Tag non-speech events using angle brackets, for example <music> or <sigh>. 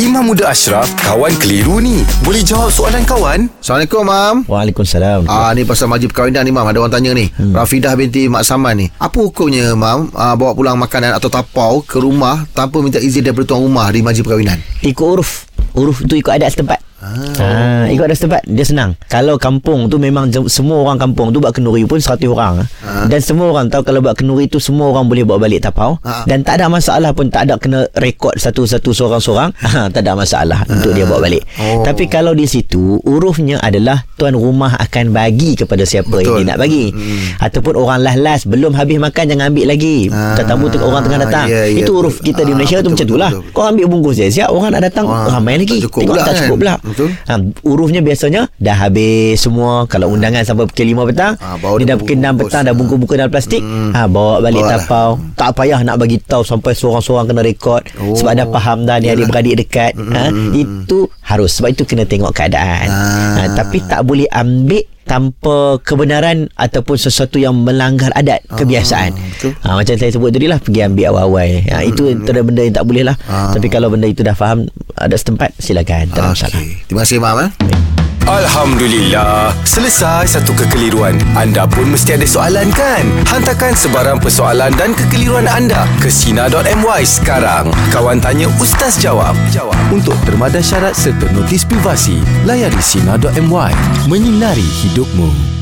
Imam Muda Ashraf, kawan keliru ni. Boleh jawab soalan kawan? Assalamualaikum, Mam. Waalaikumsalam. Ah ni pasal majlis perkahwinan ni, Mam. Ada orang tanya ni. Hmm. Rafidah binti Mak Saman ni. Apa hukumnya, Mam, ah, bawa pulang makanan atau tapau ke rumah tanpa minta izin daripada tuan rumah di majlis perkahwinan? Ikut uruf. Uruf tu ikut adat setempat. Ah. Ikut adat setempat dia senang. Kalau kampung tu memang jem- semua orang kampung tu buat kenduri pun 100 orang. Ah. Dan semua orang tahu kalau buat kenduri tu semua orang boleh bawa balik tapau Ah. dan tak ada masalah pun tak ada kena rekod satu-satu seorang-seorang. Ha, <laughs> tak ada masalah untuk dia bawa balik. Oh. Tapi kalau di situ urufnya adalah tuan rumah akan bagi kepada siapa Betul. yang dia nak bagi. Ataupun orang last-last belum habis makan jangan ambil lagi. Tetamu tengah orang tengah datang. Ya, ya, Itu uruf kita di Ah, Malaysia betul, tu macam betul, itulah. betul. Kau ambil bungkus je siap orang nak datang Ah, ramai lagi. tak cukup Tengok pula tak kan? cukup pula. Betul. Ha, urufnya biasanya dah habis semua kalau undangan sampai pukul 5 petang. Ah, ni dia dah pukul 6 bungkus. petang dah bungkus-bungkus dalam plastik. Ha, bawa balik Bawa lah. tapau. Tak payah nak bagi tahu sampai seorang-seorang kena rekod Oh. sebab dah faham dah ni adik-beradik dekat. Ha, itu harus sebab itu kena tengok keadaan. Ah. Ha, tapi tak boleh ambil tanpa kebenaran ataupun sesuatu yang melanggar adat kebiasaan. Ah, betul. Ha, macam saya sebut tadi lah pergi ambil awal-awal. Ha, itu antara benda yang tak boleh lah. Ah. Tapi kalau benda itu dah faham ada setempat silakan. Tak. Okey. Terima kasih, Mam. Eh? Alhamdulillah, selesai satu kekeliruan. Anda pun mesti ada soalan kan? Hantarkan sebarang persoalan dan kekeliruan anda ke Sina.my sekarang. Kawan tanya, Ustaz jawab. Jawab. Untuk termadah syarat serta notis privasi, layari Sina.my. Menyinari hidupmu.